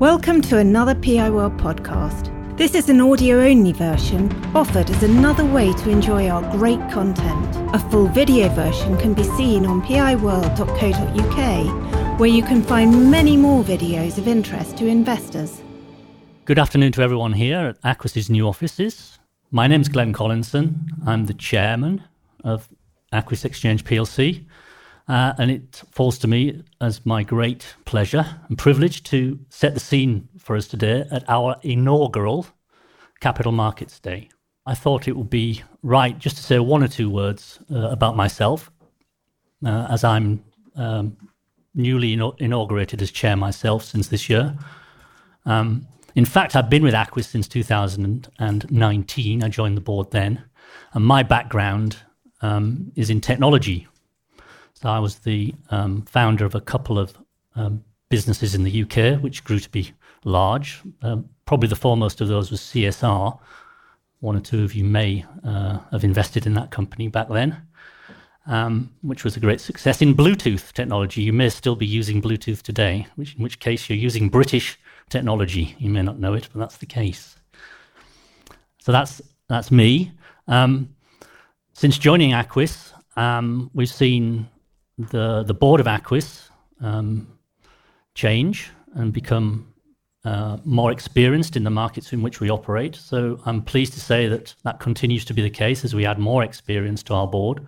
Welcome to another PI World podcast. This is an audio only version offered as another way to enjoy our great content. A full video version can be seen on piworld.co.uk, where you can find many more videos of interest to investors. Good afternoon to everyone here at Aquis's new offices. My name is Glenn Collinson. I'm the chairman of Aquis Exchange PLC. Uh, and it falls to me as my great pleasure and privilege to set the scene for us today at our inaugural Capital Markets Day. I thought it would be right just to say one or two words uh, about myself, uh, as I'm um, newly inaugurated as chair myself since this year. Um, in fact, I've been with Aquis since 2019. I joined the board then, and my background um, is in technology so I was the um, founder of a couple of um, businesses in the UK, which grew to be large. Um, probably the foremost of those was CSR. One or two of you may uh, have invested in that company back then, um, which was a great success in Bluetooth technology. You may still be using Bluetooth today, which, in which case you're using British technology. You may not know it, but that's the case. So that's that's me. Um, since joining Aquis, um, we've seen the the board of Aquis um, change and become uh, more experienced in the markets in which we operate. So I'm pleased to say that that continues to be the case as we add more experience to our board.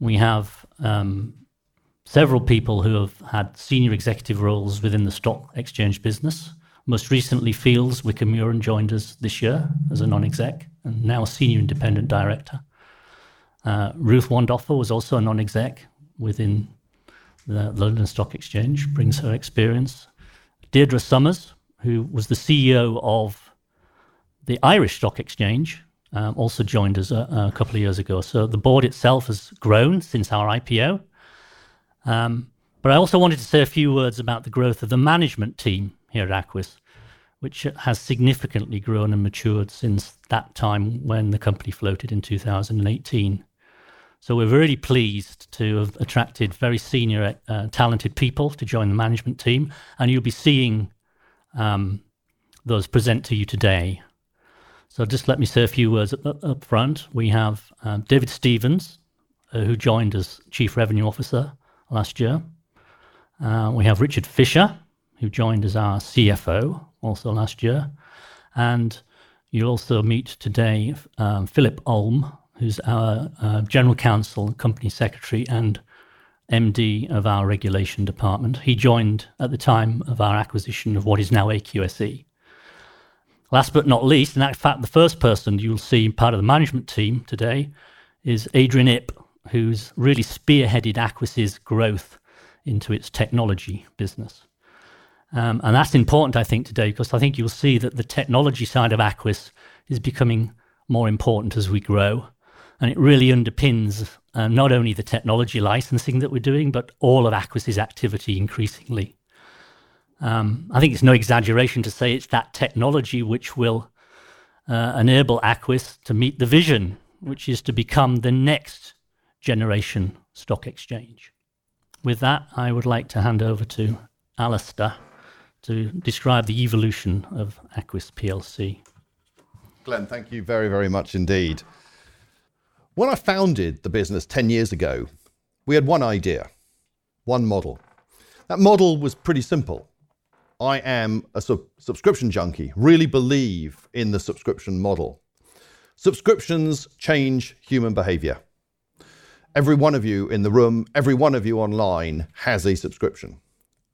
We have um, several people who have had senior executive roles within the stock exchange business. Most recently, Fields Wickham joined us this year as a non-exec and now a senior independent director. Uh, Ruth Wandhöfer was also a non-exec within the London Stock Exchange, brings her experience. Deirdre Somers, who was the CEO of the Irish Stock Exchange, um, also joined us a, a, couple of years ago. So the board itself has grown since our IPO. Um, but I also wanted to say a few words about the growth of the management team here at Aquis, which has significantly grown and matured since that time when the company floated in 2018. So we're really pleased to have attracted very senior, uh, talented people to join the management team, and you'll be seeing um, those present to you today. So just let me say a few words up, up front. We have uh, David Stevens, uh, who joined as Chief Revenue Officer last year. Uh, we have Richard Fisher, who joined as our CFO also last year. And you'll also meet today um, Philip Ulm, who's our uh, General Counsel, Company Secretary, and MD of our regulation department. He joined at the time of our acquisition of what is now AQSE. Last but not least, and in fact, the first person you'll see part of the management team today is Adrian Ip, who's really spearheaded Aquis's growth into its technology business. Um, and that's important, I think, today, because I think you'll see that the technology side of Aquis is becoming more important as we grow. And it really underpins uh, not only the technology licensing that we're doing, but all of Aquis's activity increasingly. Um, I think it's no exaggeration to say it's that technology which will uh, enable Aquis to meet the vision, which is to become the next generation stock exchange. With that, I would like to hand over to Alasdair to describe the evolution of Aquis PLC. Glenn, thank you very, very much indeed. When I founded the business 10 years ago, we had one idea, one model. That model was pretty simple. I am a sub- subscription junkie, really believe in the subscription model. Subscriptions change human behavior. Every one of you in the room, every one of you online has a subscription,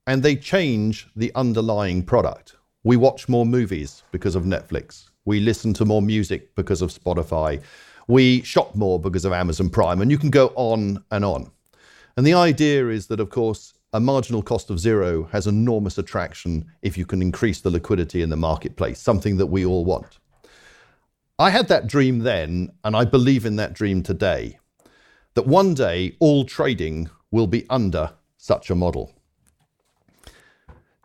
and they change the underlying product. We watch more movies because of Netflix. We listen to more music because of Spotify. We shop more because of Amazon Prime, and you can go on and on. And the idea is that, of course, a marginal cost of zero has enormous attraction if you can increase the liquidity in the marketplace, something that we all want. I had that dream then, and I believe in that dream today, that one day all trading will be under such a model.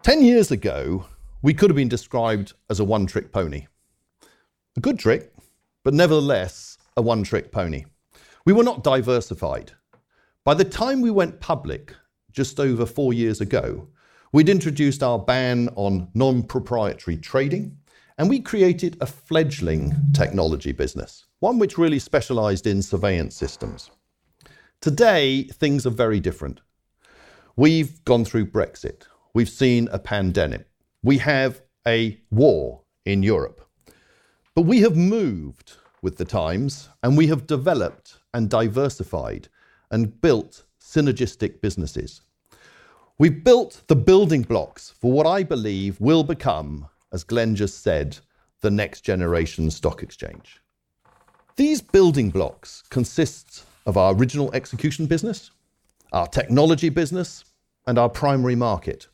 10 years ago, we could have been described as a one trick pony. A good trick, but nevertheless a one trick pony. We were not diversified. By the time we went public, just over four years ago, We'd introduced our ban on non proprietary trading, and we created a fledgling technology business, one which really specialized in surveillance systems. Today, things are very different. We've gone through Brexit, we've seen a pandemic, we have a war in Europe. But we have moved with the times and we have developed and diversified and built synergistic businesses. We've built the building blocks for what I believe will become, as Glenn just said, the next generation stock exchange. These building blocks consist of our original execution business, our technology business, and our primary market.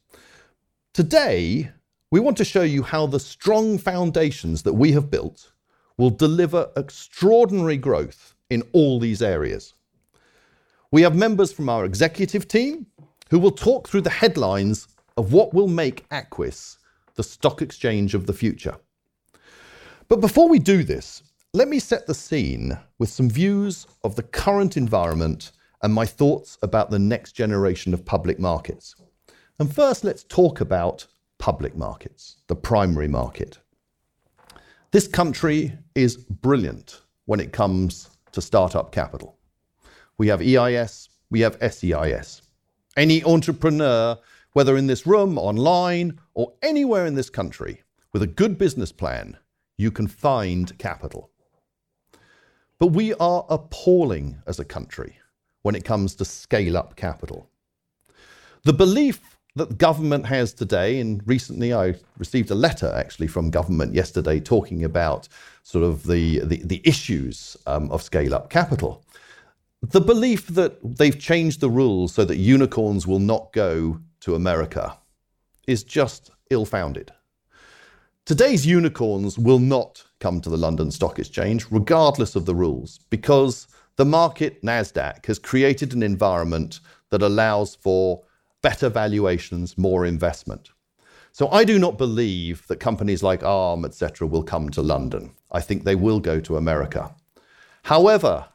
Today, we want to show you how the strong foundations that we have built will deliver extraordinary growth in all these areas. We have members from our executive team who will talk through the headlines of what will make Aquis the stock exchange of the future. But before we do this, let me set the scene with some views of the current environment and my thoughts about the next generation of public markets. And first, let's talk about public markets, the primary market. This country is brilliant when it comes to startup capital. We have EIS, we have SEIS. Any entrepreneur, whether in this room, online, or anywhere in this country, with a good business plan, you can find capital. But we are appalling as a country when it comes to scale up capital. The belief that government has today, and recently I received a letter actually from government yesterday talking about sort of the, the, the issues um, of scale up capital the belief that they've changed the rules so that unicorns will not go to America is just ill founded. Today's unicorns will not come to the London Stock Exchange, regardless of the rules, because the market, NASDAQ, has created an environment that allows for better valuations, more investment. So I do not believe that companies like ARM, etc., will come to London. I think they will go to America. However,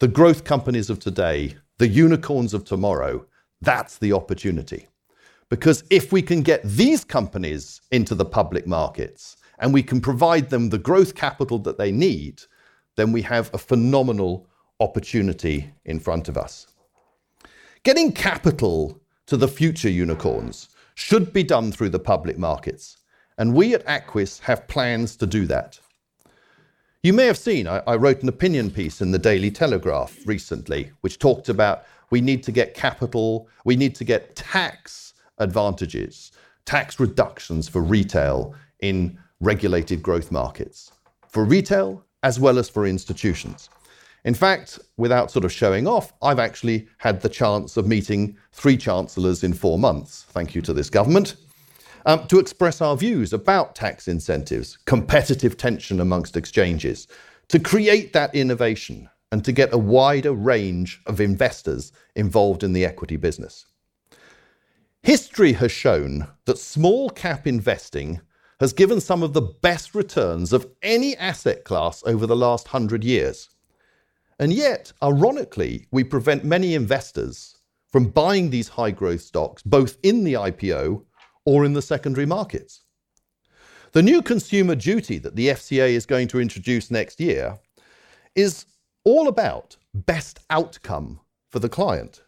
the growth companies of today, the unicorns of tomorrow, that's the opportunity. Because if we can get these companies into the public markets and we can provide them the growth capital that they need, then we have a phenomenal opportunity in front of us. Getting capital to the future unicorns should be done through the public markets, and we at Aquis have plans to do that. You may have seen, I, I, wrote an opinion piece in the Daily Telegraph recently, which talked about we need to get capital, we need to get tax advantages, tax reductions for retail in regulated growth markets, for retail as well as for institutions. In fact, without sort of showing off, I've actually had the chance of meeting three chancellors in four months, thank you to this government um, to express our views about tax incentives, competitive tension amongst exchanges, to create that innovation and to get a wider range of investors involved in the equity business. History has shown that small cap investing has given some of the best returns of any asset class over the last hundred years. And yet, ironically, we prevent many investors from buying these high growth stocks, both in the IPO or in the secondary markets. The new consumer duty that the FCA is going to introduce next year is all about best outcome for the client.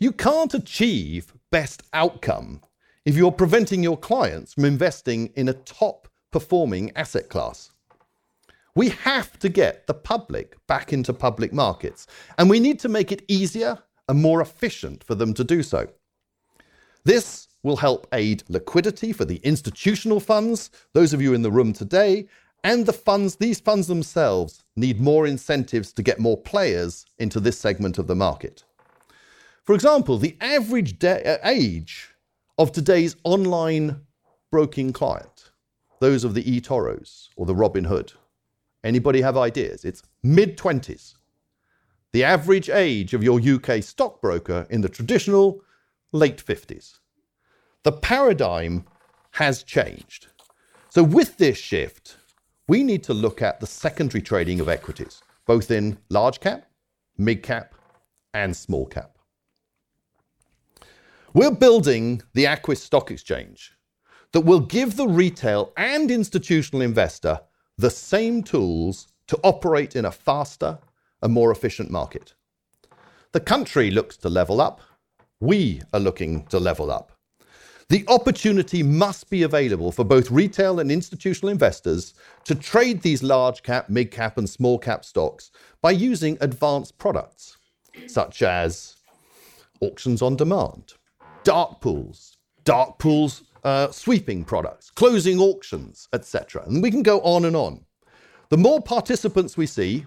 You can't achieve best outcome if you're preventing your clients from investing in a top performing asset class. We have to get the public back into public markets, and we need to make it easier and more efficient for them to do so. This will help aid liquidity for the institutional funds, those of you in the room today, and the funds, these funds themselves need more incentives to get more players into this segment of the market. For example, the average de- uh, age of today's online broking client, those of the eToros or the Robinhood, anybody have ideas? It's mid 20s. The average age of your UK stockbroker in the traditional late 50s the paradigm has changed. So, with this shift, we need to look at the secondary trading of equities, both in large cap, mid cap, and small cap. We're building the Aquis Stock Exchange that will give the retail and institutional investor the same tools to operate in a faster and more efficient market. The country looks to level up. We are looking to level up. The opportunity must be available for both retail and institutional investors to trade these large cap, mid cap, and small cap stocks by using advanced products such as auctions on demand, dark pools, dark pools uh, sweeping products, closing auctions, etc. And we can go on and on. The more participants we see,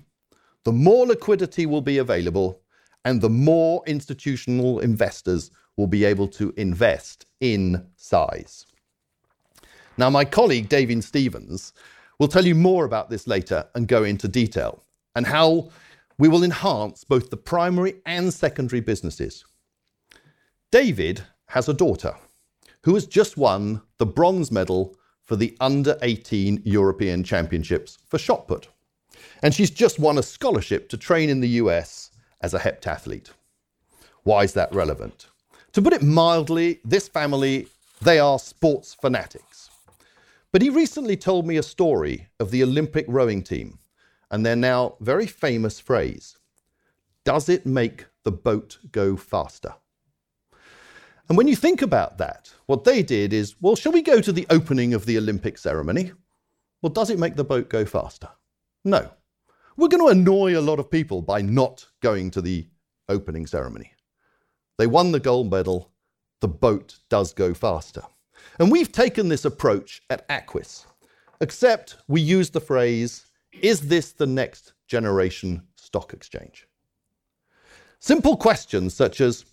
the more liquidity will be available, and the more institutional investors will be able to invest in size. Now, my colleague David Stevens will tell you more about this later and go into detail and how we will enhance both the primary and secondary businesses. David has a daughter who has just won the bronze medal for the under 18 European Championships for shot put. And she's just won a scholarship to train in the US as a heptathlete. Why is that relevant? To put it mildly, this family, they are sports fanatics. But he recently told me a story of the Olympic rowing team and their now very famous phrase Does it make the boat go faster? And when you think about that, what they did is, well, shall we go to the opening of the Olympic ceremony? Well, does it make the boat go faster? No. We're going to annoy a lot of people by not going to the opening ceremony. They won the gold medal. The boat does go faster. And we've taken this approach at Aquis, except we use the phrase, is this the next generation stock exchange? Simple questions such as,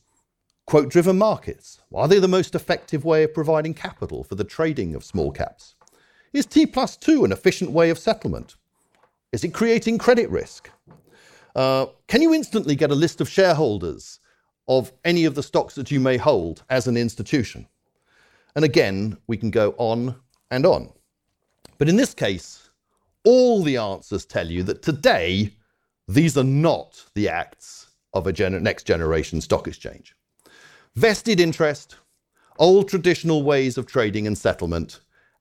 Quote driven markets. Are they the most effective way of providing capital for the trading of small caps? Is T plus 2 an efficient way of settlement? Is it creating credit risk? Uh, can you instantly get a list of shareholders of any of the stocks that you may hold as an institution? And again, we can go on and on. But in this case, all the answers tell you that today, these are not the acts of a gener- next generation stock exchange. Vested interest, old traditional ways of trading and settlement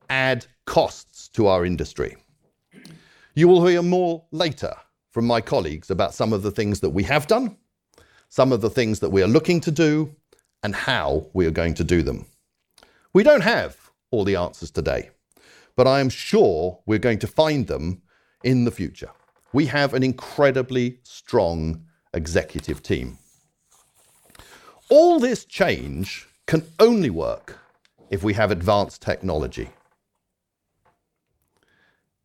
add costs to our industry. You will hear more later from my colleagues about some of the things that we have done, some of the things that we are looking to do, and how we are going to do them. We don't have all the answers today, but I am sure we're going to find them in the future. We have an incredibly strong executive team. All this change can only work if we have advanced technology.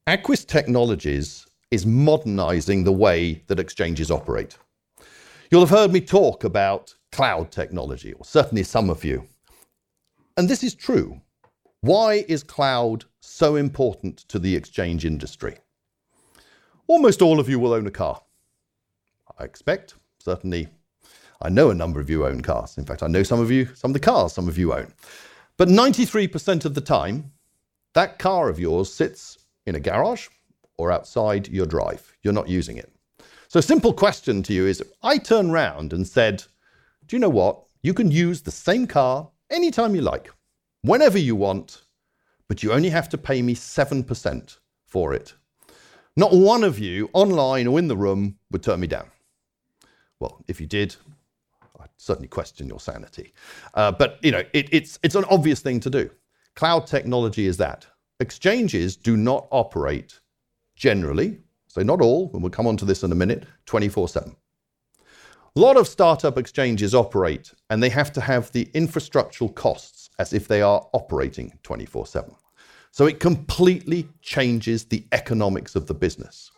Aquis Technologies is modernizing the way that exchanges operate. You'll have heard me talk about cloud technology, or certainly some of you. And this is true. Why is cloud so important to the exchange industry? Almost all of you will own a car. I expect, certainly I know a number of you own cars. In fact, I know some of you, some of the cars some of you own. But 93% of the time, that car of yours sits in a garage or outside your drive. You're not using it. So, a simple question to you is I turn round and said, Do you know what? You can use the same car anytime you like, whenever you want, but you only have to pay me 7% for it. Not one of you, online or in the room, would turn me down. Well, if you did, certainly question your sanity. Uh, but you know, it, it's it's an obvious thing to do. Cloud technology is that. Exchanges do not operate generally, so not all, and we'll come on to this in a minute, 24/7. A lot of startup exchanges operate and they have to have the infrastructural costs as if they are operating 24 7. So it completely changes the economics of the business.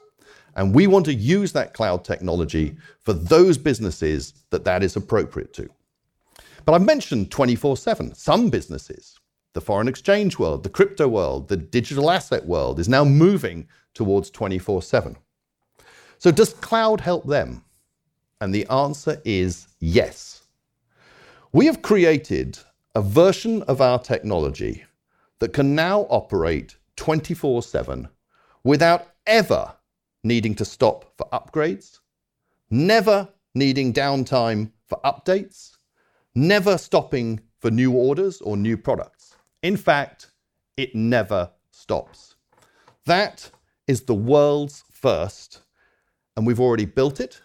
And we want to use that cloud technology for those businesses that that is appropriate to. But I've mentioned 24 7. Some businesses, the foreign exchange world, the crypto world, the digital asset world, is now moving towards 24 7. So, does cloud help them? And the answer is yes. We have created a version of our technology that can now operate 24 7 without ever needing to stop for upgrades, never needing downtime for updates, never stopping for new orders or new products. In fact, it never stops. That is the world's first, and we've already built it,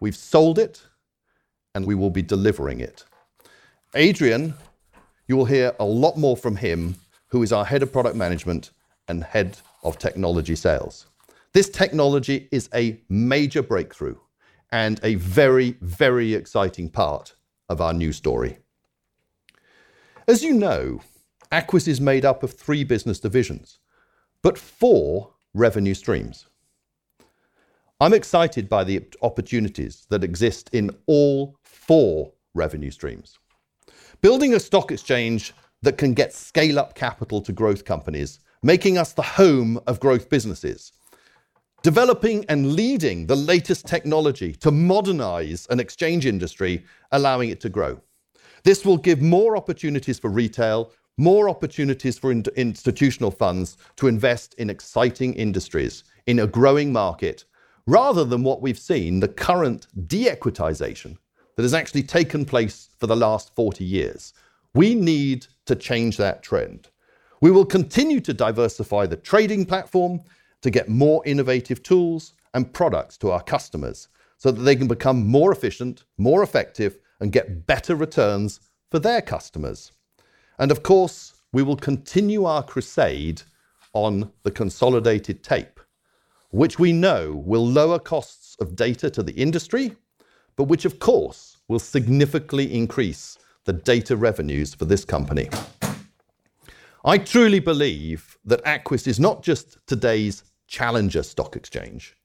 we've sold it, and we will be delivering it. Adrian, you will hear a lot more from him, who is our head of product management and head of technology sales. This technology is a major breakthrough and a very, very exciting part of our new story. As you know, Aquis is made up of three business divisions, but four revenue streams. I'm excited by the opportunities that exist in all four revenue streams. Building a stock exchange that can get scale up capital to growth companies, making us the home of growth businesses, developing and leading the latest technology to modernize an exchange industry, allowing it to grow. This will give more opportunities for retail, more opportunities for in- institutional funds to invest in exciting industries in a growing market, rather than what we've seen the current de equitization that has actually taken place for the last 40 years. We need to change that trend. We will continue to diversify the trading platform to get more innovative tools and products to our customers so that they can become more efficient, more effective, and get better returns for their customers. And of course, we will continue our crusade on the consolidated tape, which we know will lower costs of data to the industry, but which, of course, will significantly increase the data revenues for this company. I truly believe that Aquis is not just today's challenger stock exchange,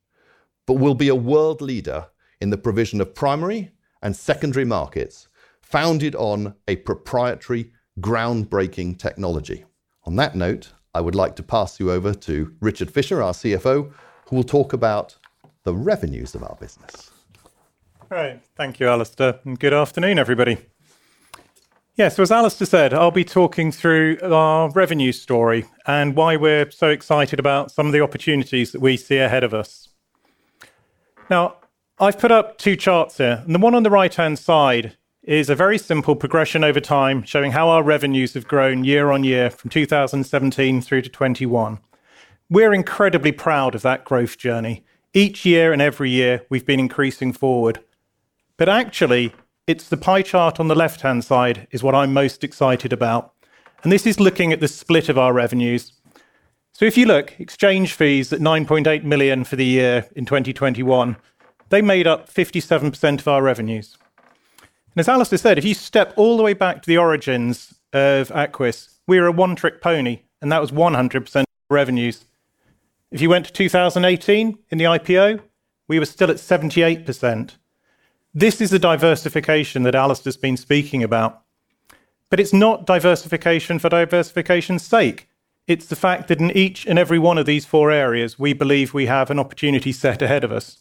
but will be a world leader in the provision of primary and secondary markets founded on a proprietary, groundbreaking technology. On that note, I would like to pass you over to Richard Fisher, our CFO, who will talk about the revenues of our business. Right. Thank you, Alasdair, and good afternoon, everybody. Yeah, so as Alasdair said, I'll be talking through our revenue story and why we're so excited about some of the opportunities that we see ahead of us. Now, I've put up two charts here, and the one on the right hand side is a very simple progression over time showing how our revenues have grown year on year from 2017 through to 21. We're incredibly proud of that growth journey. Each year and every year, we've been increasing forward. But actually, it's the pie chart on the left hand side is what I'm most excited about. And this is looking at the split of our revenues. So if you look, exchange fees at 9.8 million for the year in 2021, they made up 57% of our revenues. And as Alasdair said, if you step all the way back to the origins of Aquis, we were a one trick pony, and that was 100% revenues. If you went to 2018 in the IPO, we were still at 78%. This is the diversification that Alasdair's been speaking about. But it's not diversification for diversification's sake. It's the fact that in each and every one of these four areas, we believe we have an opportunity set ahead of us.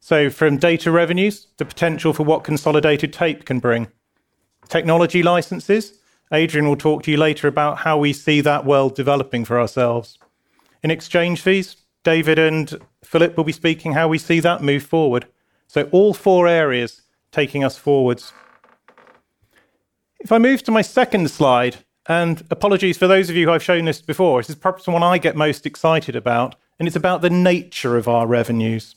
So, from data revenues, the potential for what consolidated tape can bring, technology licenses. Adrian will talk to you later about how we see that world developing for ourselves. In exchange fees, David and Philip will be speaking how we see that move forward. So, all four areas taking us forwards. If I move to my second slide, and apologies for those of you who I've shown this before, this is perhaps the one I get most excited about, and it's about the nature of our revenues.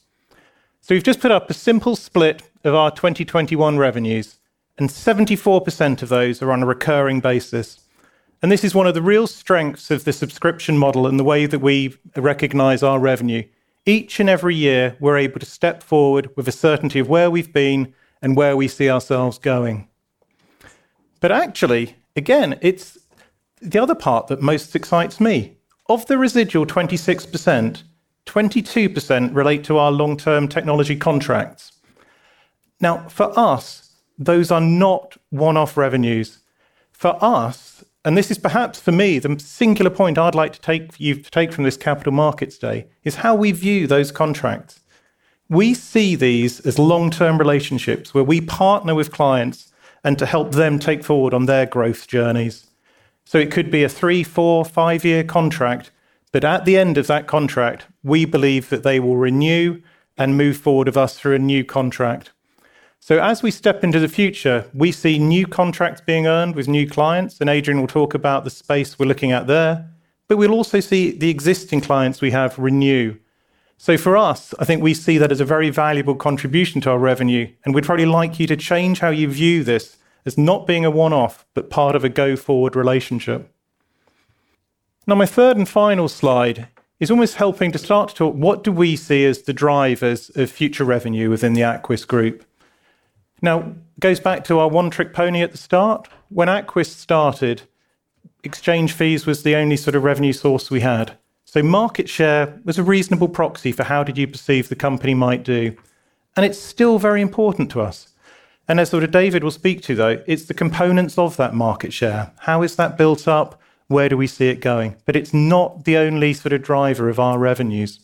So, we've just put up a simple split of our 2021 revenues, and 74% of those are on a recurring basis. And this is one of the real strengths of the subscription model and the way that we recognize our revenue. Each and every year, we're able to step forward with a certainty of where we've been and where we see ourselves going. But actually, again, it's the other part that most excites me. Of the residual 26%, 22% relate to our long term technology contracts. Now, for us, those are not one off revenues. For us, and this is perhaps for me the singular point I'd like to take you to take from this Capital Markets Day is how we view those contracts. We see these as long-term relationships where we partner with clients and to help them take forward on their growth journeys. So it could be a three, four, five-year contract, but at the end of that contract, we believe that they will renew and move forward with us through a new contract. So, as we step into the future, we see new contracts being earned with new clients, and Adrian will talk about the space we're looking at there. But we'll also see the existing clients we have renew. So, for us, I think we see that as a very valuable contribution to our revenue, and we'd probably like you to change how you view this as not being a one off, but part of a go forward relationship. Now, my third and final slide is almost helping to start to talk what do we see as the drivers of future revenue within the Aquis group. Now, goes back to our one trick pony at the start. When Aquis started, exchange fees was the only sort of revenue source we had. So market share was a reasonable proxy for how did you perceive the company might do. And it's still very important to us. And as sort of David will speak to though, it's the components of that market share. How is that built up? Where do we see it going? But it's not the only sort of driver of our revenues.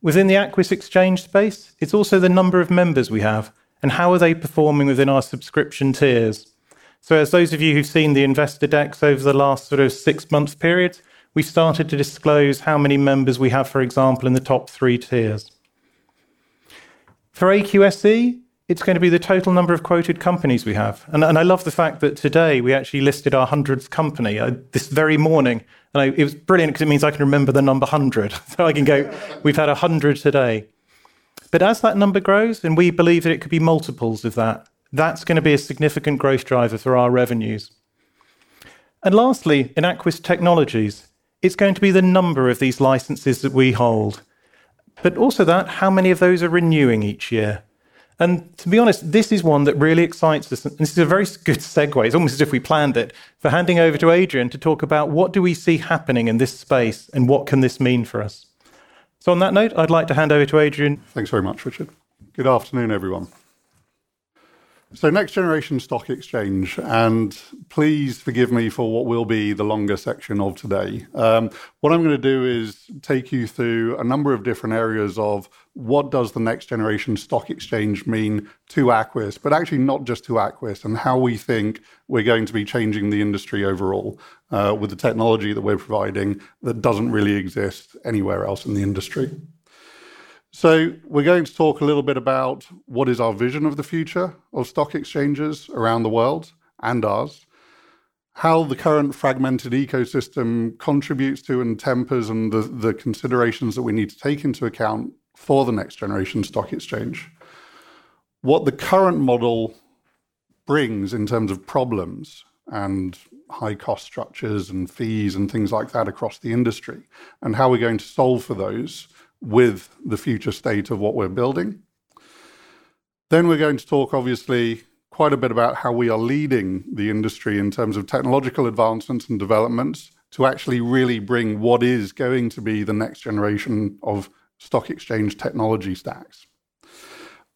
Within the Aquis exchange space, it's also the number of members we have and how are they performing within our subscription tiers. So, as those of you who've seen the investor decks over the last sort of six month period, we've started to disclose how many members we have, for example, in the top three tiers. For AQSE, it's going to be the total number of quoted companies we have. And, and I love the fact that today we actually listed our 100th company uh, this very morning. And I, it was brilliant because it means I can remember the number 100. so I can go, we've had 100 today. But as that number grows, and we believe that it could be multiples of that, that's going to be a significant growth driver for our revenues. And lastly, in Aquis Technologies, it's going to be the number of these licenses that we hold. But also that, how many of those are renewing each year? And to be honest, this is one that really excites us. And this is a very good segue. It's almost as if we planned it for handing over to Adrian to talk about what do we see happening in this space and what can this mean for us. So, on that note, I'd like to hand over to Adrian. Thanks very much, Richard. Good afternoon, everyone. So, next generation stock exchange, and please forgive me for what will be the longer section of today. Um, what I'm going to do is take you through a number of different areas of what does the next generation stock exchange mean to Aquis, but actually not just to Aquis, and how we think we're going to be changing the industry overall uh, with the technology that we're providing that doesn't really exist anywhere else in the industry. So, we're going to talk a little bit about what is our vision of the future of stock exchanges around the world and ours, how the current fragmented ecosystem contributes to and tempers and the, the considerations that we need to take into account for the next generation stock exchange, what the current model brings in terms of problems and high cost structures and fees and things like that across the industry, and how we're going to solve for those with the future state of what we're building. Then we're going to talk, obviously, quite a bit about how we are leading the industry in terms of technological advancements and developments to actually really bring what is going to be the next generation of stock exchange technology stacks.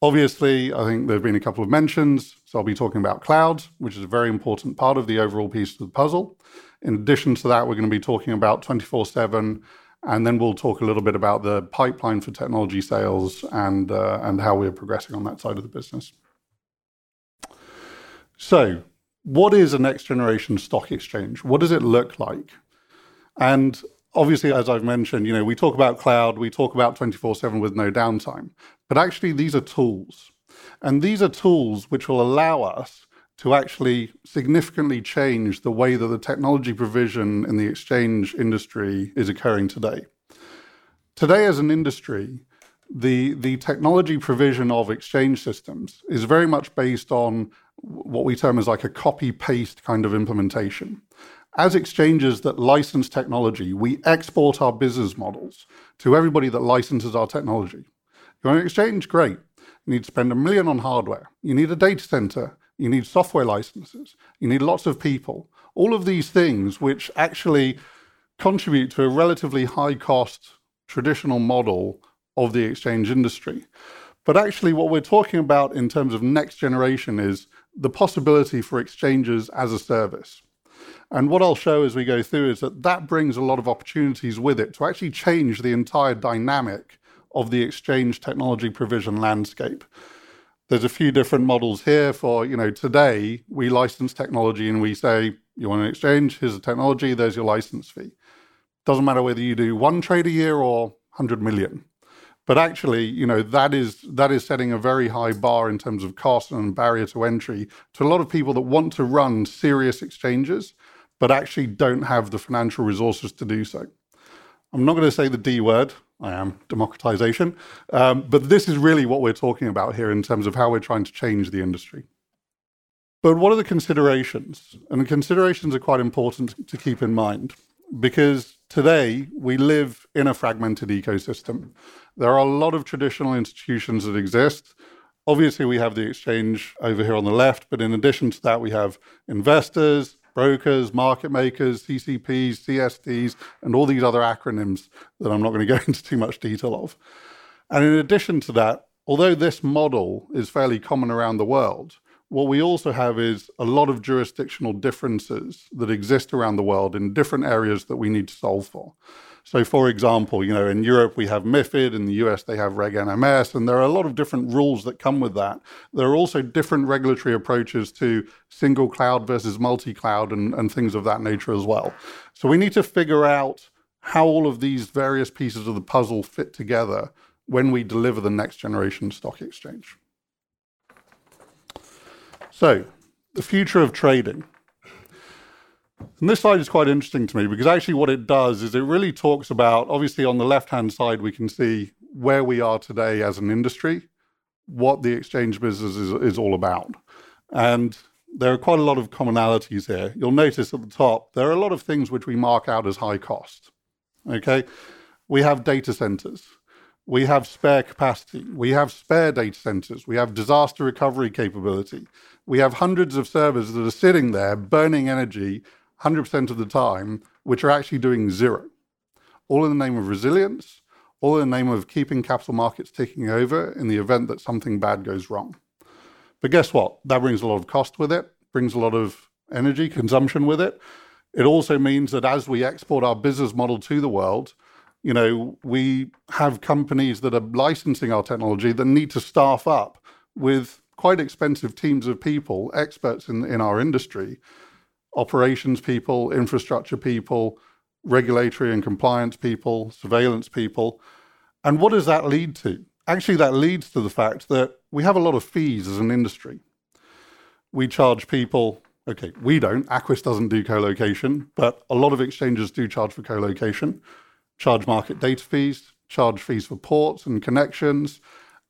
Obviously, I think there have been a couple of mentions. So I'll be talking about cloud, which is a very important part of the overall piece of the puzzle. In addition to that, we're going to be talking about 24 7 and then we'll talk a little bit about the pipeline for technology sales and uh, and how we're progressing on that side of the business. So, what is a next generation stock exchange? What does it look like? And obviously, as I've mentioned, you know, we talk about cloud, we talk about 24/7 with no downtime, but actually these are tools. And these are tools which will allow us to actually significantly change the way that the technology provision in the exchange industry is occurring today. Today, as an industry, the, the technology provision of exchange systems is very much based on what we term as like a copy paste kind of implementation. As exchanges that license technology, we export our business models to everybody that licenses our technology. You're an exchange, great. You need to spend a million on hardware. You need a data center you need software licenses, you need lots of people. All of these things, which actually contribute to a relatively high cost traditional model of the exchange industry. But actually, what we're talking about in terms of next generation is the possibility for exchanges as a service. And what I'll show as we go through is that that brings a lot of opportunities with it to actually change the entire dynamic of the exchange technology provision landscape. There's a few different models here for, you know, today we license technology and we say, you want an exchange, here's the technology, there's your license fee. Doesn't matter whether you do one trade a year or 100 million. But actually, you know, that is that is setting a very high bar in terms of cost and barrier to entry to a lot of people that want to run serious exchanges, but actually don't have the financial resources to do so. I'm not going to say the D word. I am democratization, um, but this is really what we're talking about here in terms of how we're trying to change the industry. But what are the considerations? And the considerations are quite important to keep in mind because today we live in a fragmented ecosystem. There are a lot of traditional institutions that exist. Obviously, we have the exchange over here on the left, but in addition to that, we have investors, brokers, market makers, CCPs, CSDs, and all these other acronyms that I'm not going to go into too much detail of. And in addition to that, although this model is fairly common around the world, what we also have is a lot of jurisdictional differences that exist around the world in different areas that we need to solve for. So, for example, you know, in Europe we have MIFID, in the US they have Reg NMS, and there are a lot of different rules that come with that. There are also different regulatory approaches to single cloud versus multi cloud and, and things of that nature as well. So, we need to figure out how all of these various pieces of the puzzle fit together when we deliver the next generation stock exchange. So, the future of trading. And this slide is quite interesting to me because actually, what it does is it really talks about obviously, on the left hand side, we can see where we are today as an industry, what the exchange business is, is all about. And there are quite a lot of commonalities here. You'll notice at the top, there are a lot of things which we mark out as high cost. Okay. We have data centers. We have spare capacity. We have spare data centers. We have disaster recovery capability. We have hundreds of servers that are sitting there burning energy 100% of the time, which are actually doing zero. All in the name of resilience, all in the name of keeping capital markets ticking over in the event that something bad goes wrong. But guess what? That brings a lot of cost with it, brings a lot of energy consumption with it. It also means that as we export our business model to the world, you know, we have companies that are licensing our technology that need to staff up with quite expensive teams of people, experts in, in our industry, operations people, infrastructure people, regulatory and compliance people, surveillance people. And what does that lead to? Actually, that leads to the fact that we have a lot of fees as an industry. We charge people, okay, we don't, Aquis doesn't do co location, but a lot of exchanges do charge for co location, charge market data fees, charge fees for ports and connections.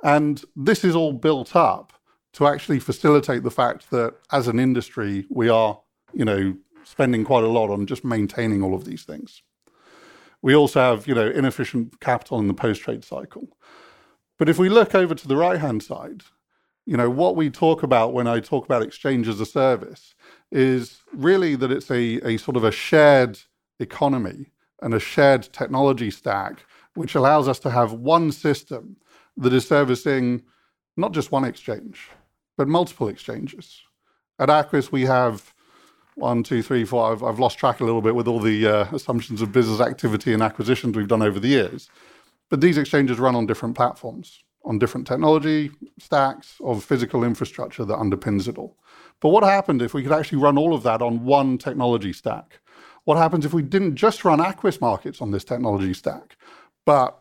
And this is all built up to actually facilitate the fact that as an industry, we are you know, spending quite a lot on just maintaining all of these things. We also have, you know, inefficient capital in the post-trade cycle. But if we look over to the right-hand side, you know, what we talk about when I talk about exchange as a service is really that it's a, a sort of a shared economy and a shared technology stack, which allows us to have one system that is servicing not just one exchange, but multiple exchanges. At Aquis, we have one, two, three, four. I've, I've lost track a little bit with all the uh, assumptions of business activity and acquisitions we've done over the years. But these exchanges run on different platforms, on different technology stacks of physical infrastructure that underpins it all. But what happened if we could actually run all of that on one technology stack? What happens if we didn't just run Aquis markets on this technology stack, but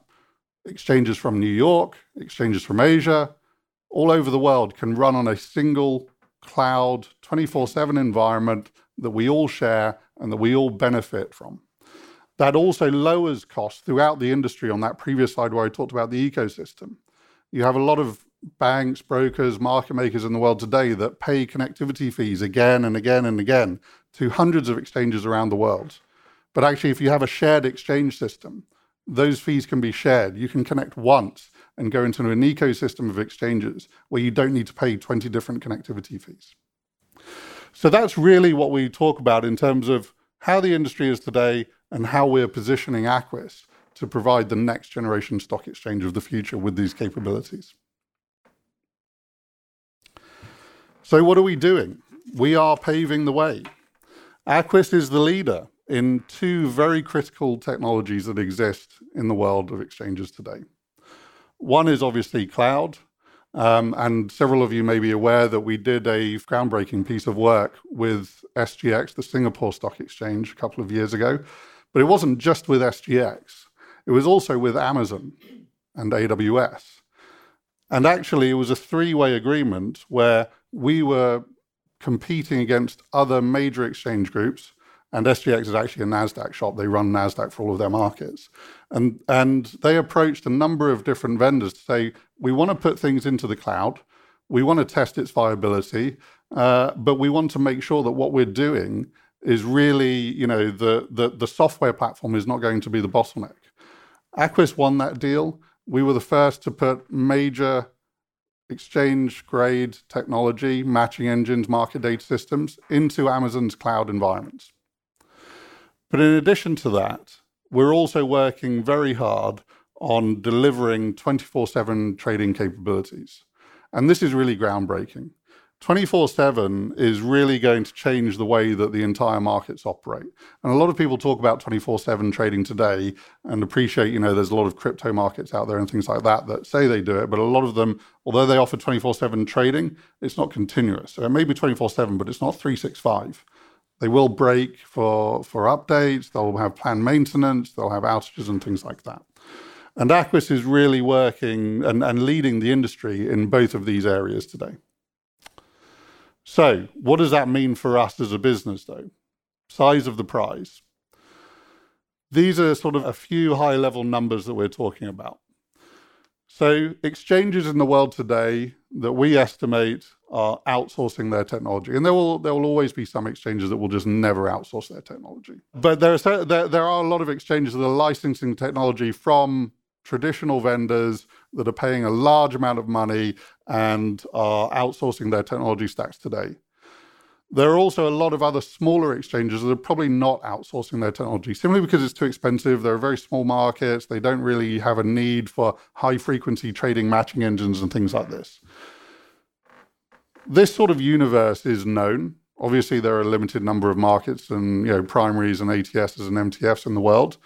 exchanges from New York, exchanges from Asia, all over the world can run on a single cloud 24 7 environment that we all share and that we all benefit from. That also lowers costs throughout the industry on that previous slide where I talked about the ecosystem. You have a lot of banks, brokers, market makers in the world today that pay connectivity fees again and again and again to hundreds of exchanges around the world. But actually, if you have a shared exchange system, those fees can be shared. You can connect once and go into an ecosystem of exchanges where you don't need to pay 20 different connectivity fees. So that's really what we talk about in terms of how the industry is today and how we're positioning Aquis to provide the next generation stock exchange of the future with these capabilities. So, what are we doing? We are paving the way. Aquis is the leader in two very critical technologies that exist in the world of exchanges today. One is obviously cloud. Um, and several of you may be aware that we did a groundbreaking piece of work with SGX, the Singapore Stock Exchange, a couple of years ago. But it wasn't just with SGX, it was also with Amazon. and AWS. And actually, it was a three way agreement where we were competing against other major exchange groups. And SGX is actually a NASDAQ shop. They run NASDAQ for all of their markets. And, and they approached a number of different vendors to say, we want to put things into the cloud. We want to test its viability, uh, but we want to make sure that what we're doing is really, you know, the, the, the software platform is not going to be the bottleneck. Aquis won that deal. We were the first to put major exchange grade technology, matching engines, market data systems into Amazon's cloud environments. But in addition to that, we're also working very hard on delivering 24 7 trading capabilities. And this is really groundbreaking. 24 7 is really going to change the way that the entire markets operate. And a lot of people talk about 24 7 trading today and appreciate, you know, there's a lot of crypto markets out there and things like that that say they do it. But a lot of them, although they offer 24 7 trading, it's not continuous. So it may be 24 7, but it's not 365. They will break for, for updates, they'll have planned maintenance, they'll have outages and things like that. And Aquis is really working and, and leading the industry in both of these areas today. So, what does that mean for us as a business, though? Size of the prize. These are sort of a few high level numbers that we're talking about. So, exchanges in the world today that we estimate are outsourcing their technology, and there will there will always be some exchanges that will just never outsource their technology. But there are there, there are a lot of exchanges that are licensing technology from traditional vendors that are paying a large amount of money and are outsourcing their technology stacks today. There are also a lot of other smaller exchanges that are probably not outsourcing their technology simply because it's too expensive. They're very small markets. They don't really have a need for high frequency trading matching engines and things like this. This sort of universe is known. Obviously, there are a limited number of markets and you know primaries and ATSs and MTFs in the world.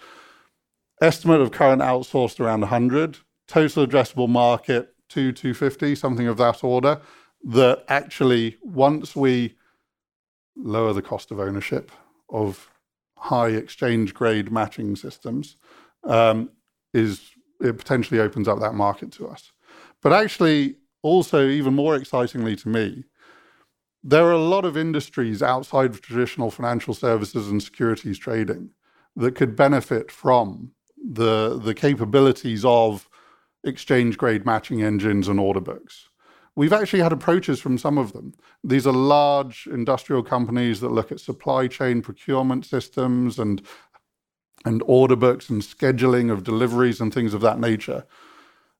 Estimate of current outsourced around 100. Total addressable market to 250, something of that order. That actually, once we lower the cost of ownership of high exchange grade matching systems, um, is it potentially opens up that market to us. But actually, also even more excitingly to me, there are a lot of industries outside of traditional financial services and securities trading that could benefit from the the capabilities of exchange grade matching engines and order books. We've actually had approaches from some of them. These are large industrial companies that look at supply chain procurement systems and and order books and scheduling of deliveries and things of that nature.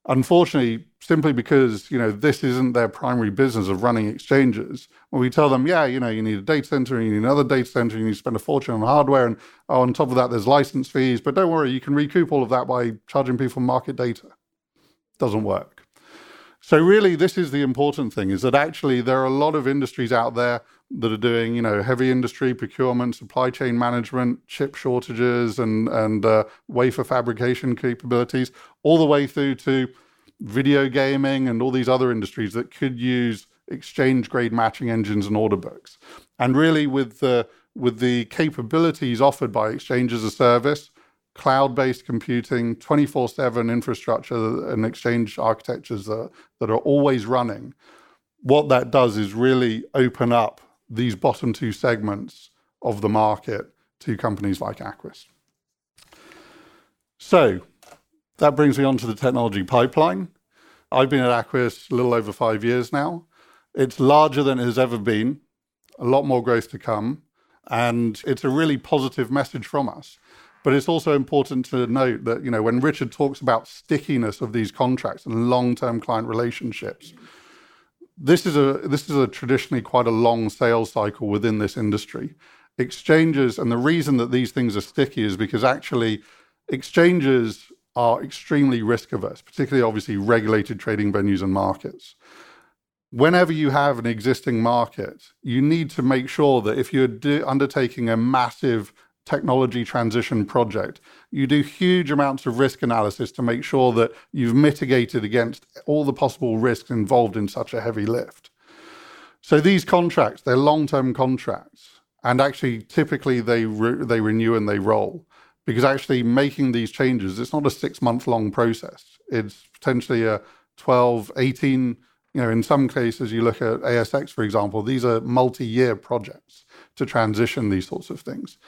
Unfortunately, simply because you know this isn't their primary business of running exchanges, when we tell them, yeah, you know, you need a data center, and you need another data center, and you need to spend a fortune on hardware, and oh, on top of that, there's license fees. But don't worry, you can recoup all of that by charging people market data. Doesn't work. So really, this is the important thing: is that actually there are a lot of industries out there that are doing, you know, heavy industry procurement, supply chain management, chip shortages, and and uh, wafer fabrication capabilities, all the way through to video gaming and all these other industries that could use exchange grade matching engines and order books. And really, with the with the capabilities offered by Exchange as a Service, cloud based computing, 24 7 infrastructure, and exchange architectures that, that are always running, what that does is really open up these bottom two segments of the market to companies like Aquis. So that brings me on to the technology pipeline. I've been at Aquis a little over five years now. It's larger than it has ever been, a lot more growth to come, and it's a really positive message from us. But it's also important to note that, you know, when Richard talks about stickiness of these contracts and long-term client relationships, this is a this is a traditionally quite a long sales cycle within this industry. Exchanges and the reason that these things are sticky is because actually exchanges are extremely risk averse, particularly obviously regulated trading venues and markets. Whenever you have an existing market, you need to make sure that if you're undertaking a massive technology transition project. You do huge amounts of risk analysis to make sure that you've mitigated against all the possible risks involved in such a heavy lift. So these contracts, they're long-term contracts, and actually typically they re- they renew and they roll because actually making these changes, it's not a six-month long process. It's potentially a 12, 18, you know, in some cases, you look at ASX, for example, these are multi year projects to transition these sorts of things.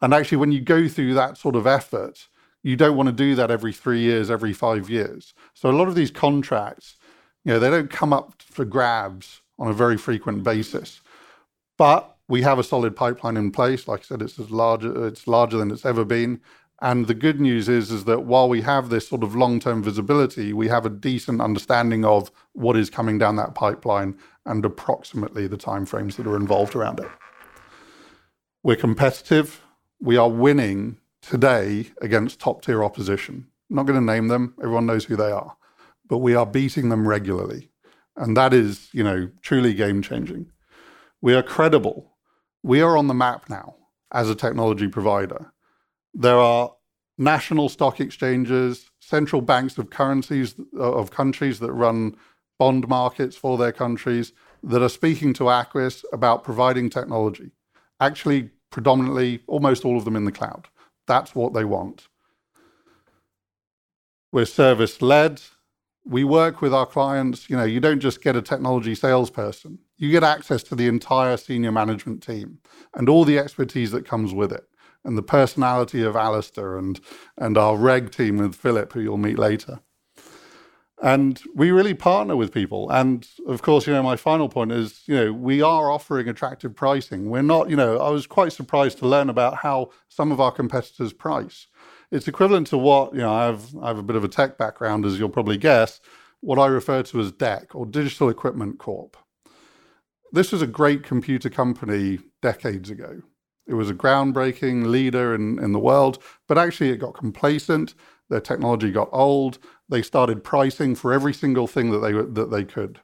And actually, when you go through that sort of effort, you don't want to do that every three years, every five years. So a lot of these contracts, you know, they don't come up for grabs on a very frequent basis. But we have a solid pipeline in place. Like I said, it's as large, it's larger than it's ever been. And the good news is, is that while we have this sort of long-term visibility, we have a decent understanding of what is coming down that pipeline and approximately the timeframes that are involved around it. We're competitive. We are winning today against top-tier opposition. I'm not going to name them. Everyone knows who they are. But we are beating them regularly. And that is, you know, truly game-changing. We are credible. We are on the map now as a technology provider there are national stock exchanges, central banks of currencies uh, of countries that run bond markets for their countries that are speaking to Aquis about providing technology. Actually, predominantly, almost all of them in the cloud. That's what they want. We're service led. We work with our clients. You know, you don't just get a technology salesperson, you get access to the entire senior management team and all the expertise that comes with it and the personality of Alasdair and and our reg team with Philip, who you'll meet later. And we really partner with people. And of course, you know, my final point is, you know, we are offering attractive pricing. We're not, you know, I was quite surprised to learn about how some of our competitors price. It's equivalent to what, you know, I have I have a bit of a tech background, as you'll probably guess, what I refer to as DEC or Digital Equipment Corp. This was a great computer company decades ago. It was a groundbreaking leader in, in the world, but actually it got complacent. Their technology got old. They started pricing for every single thing that they that they could,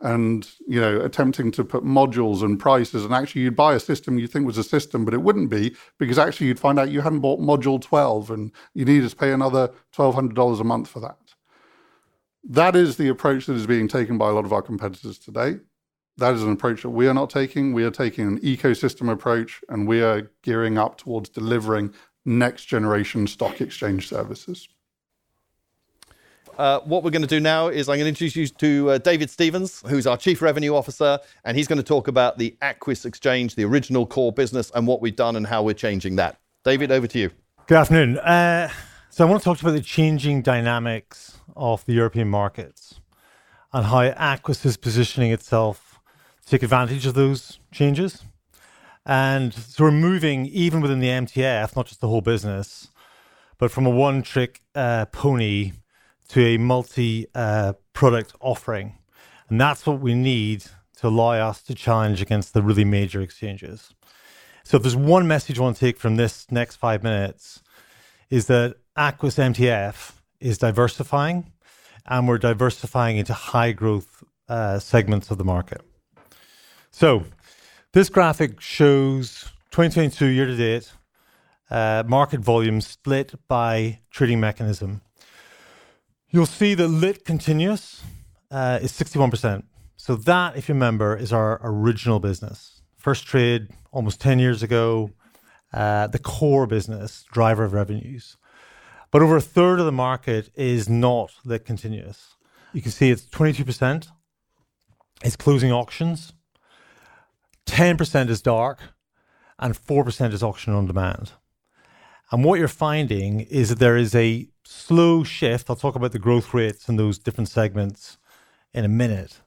and you know, attempting to put modules and prices. And actually, you'd buy a system you think was a system, but it wouldn't be because actually you'd find out you hadn't bought module twelve, and you needed to pay another twelve hundred dollars a month for that. That is the approach that is being taken by a lot of our competitors today that is an approach that we are not taking. We are taking an ecosystem approach and we are gearing up towards delivering next generation stock exchange services. Uh, what we're going to do now is I'm going to introduce you to uh, David Stevens, who's our Chief Revenue Officer, and he's going to talk about the Aquis Exchange, the original core business, and what we've done and how we're changing that. David, over to you. Good afternoon. Uh, so I want to talk about the changing dynamics of the European markets and how Aquis is positioning itself to take advantage of those changes. And so we're moving even within the MTF, not just the whole business, but from a one trick uh, pony to a multi uh, product offering. And that's what we need to allow us to challenge against the really major exchanges. So if there's one message I want to take from this next five minutes, is that Aquis MTF is diversifying and we're diversifying into high growth uh, segments of the market. So this graphic shows 2022 year to date uh, market volume split by trading mechanism. You'll see the lit continuous uh, is 61%. So that, if you remember, is our original business. First trade almost 10 years ago, uh, the core business, driver of revenues. But over a third of the market is not lit continuous. You can see it's 22%. It's closing auctions. 10% is dark, and 4% is auction on demand. And what you're finding is that there is a slow shift. I'll talk about the growth rates in those different segments in a minute.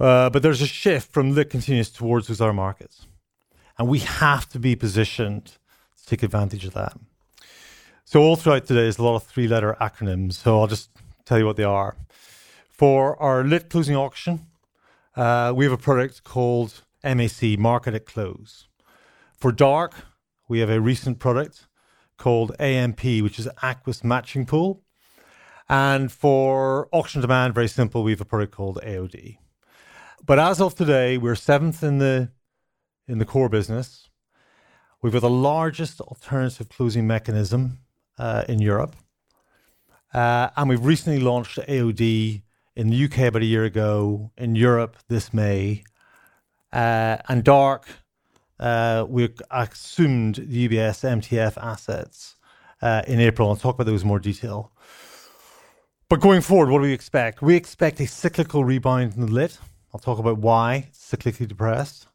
Uh, but there's a shift from lit continuous towards those other markets. And we have to be positioned to take advantage of that. So, all throughout today is a lot of three letter acronyms. So, I'll just tell you what they are. For our lit closing auction, uh, we have a product called MAC market at close. For dark, we have a recent product called AMP, which is Aquis Matching Pool. And for auction demand, very simple, we have a product called AOD. But as of today, we're seventh in the in the core business. We've got the largest alternative closing mechanism uh, in Europe. Uh, and we've recently launched AOD in the UK about a year ago, in Europe this May, uh, and dark, uh, we assumed the UBS MTF assets uh, in April. I'll talk about those in more detail. But going forward, what do we expect? We expect a cyclical rebound in the lit. I'll talk about why it's cyclically depressed.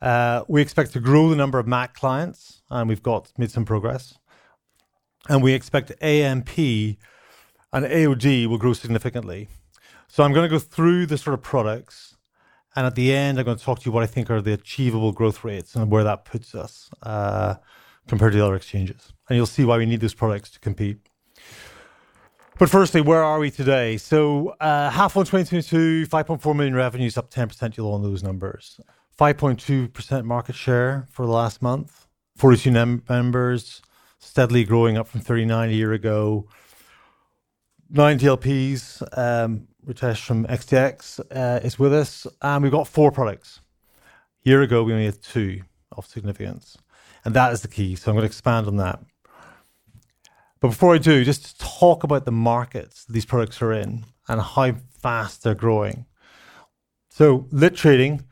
Uh, we expect to grow the number of Mac clients, and we've got made some progress. And we expect AMP and AOD will grow significantly. So I'm going to go through the sort of products, and at the end, I'm going to talk to you what I think are the achievable growth rates and where that puts us uh, compared to the other exchanges. And you'll see why we need those products to compete. But firstly, where are we today? So uh, half one 2022, 5.4 million revenues, up 10%. You'll all know those numbers. 5.2% market share for the last month. 42 members, steadily growing up from 39 a year ago. Nine DLPs. Um, Ritesh from XTX uh, is with us, and we've got four products. A year ago, we only had two of significance, and that is the key. So I'm going to expand on that. But before I do, just to talk about the markets these products are in and how fast they're growing. So lit trading,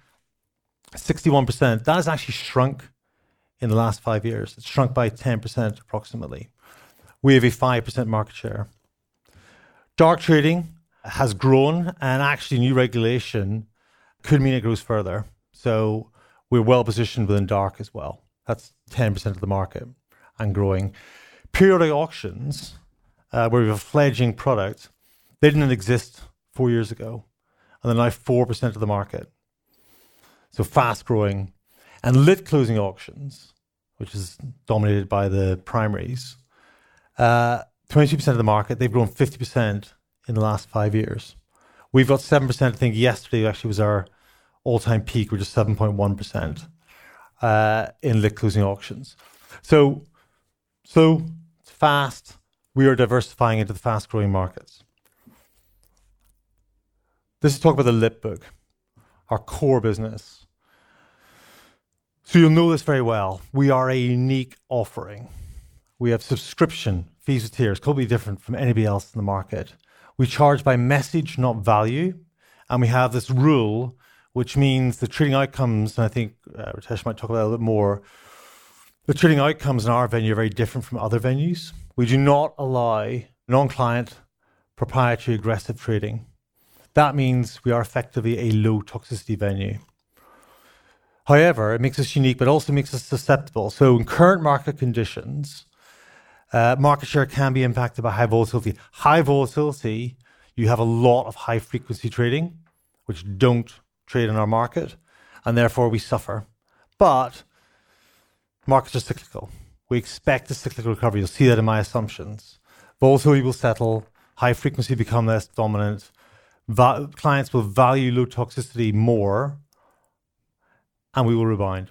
61%, that has actually shrunk in the last five years. It's shrunk by 10% approximately. We have a 5% market share. Dark trading has grown, and actually, new regulation could mean it grows further. So we're well positioned within dark as well. That's 10% of the market and growing. Periodic auctions, uh, where we have a fledgling product, they didn't exist four years ago, and they're now 4% of the market. So fast growing. And lit closing auctions, which is dominated by the primaries, uh, 22% of the market, they've grown 50% in the last five years. We've got 7%. I think yesterday actually was our all time peak, which is 7.1% uh, in lit closing auctions. So, so fast, we are diversifying into the fast growing markets. This is talk about the lit book, our core business. So you'll know this very well. We are a unique offering. We have subscription fees with tiers, completely different from anybody else in the market. We charge by message, not value. And we have this rule, which means the trading outcomes, and I think uh, Ritesh might talk about a little bit more. The trading outcomes in our venue are very different from other venues. We do not allow non client proprietary aggressive trading. That means we are effectively a low toxicity venue. However, it makes us unique, but also makes us susceptible. So, in current market conditions, uh, market share can be impacted by high volatility. High volatility, you have a lot of high frequency trading, which don't trade in our market, and therefore we suffer. But markets are cyclical. We expect a cyclical recovery. You'll see that in my assumptions. Volatility will settle, high frequency become less dominant. Va- clients will value low toxicity more, and we will rebound.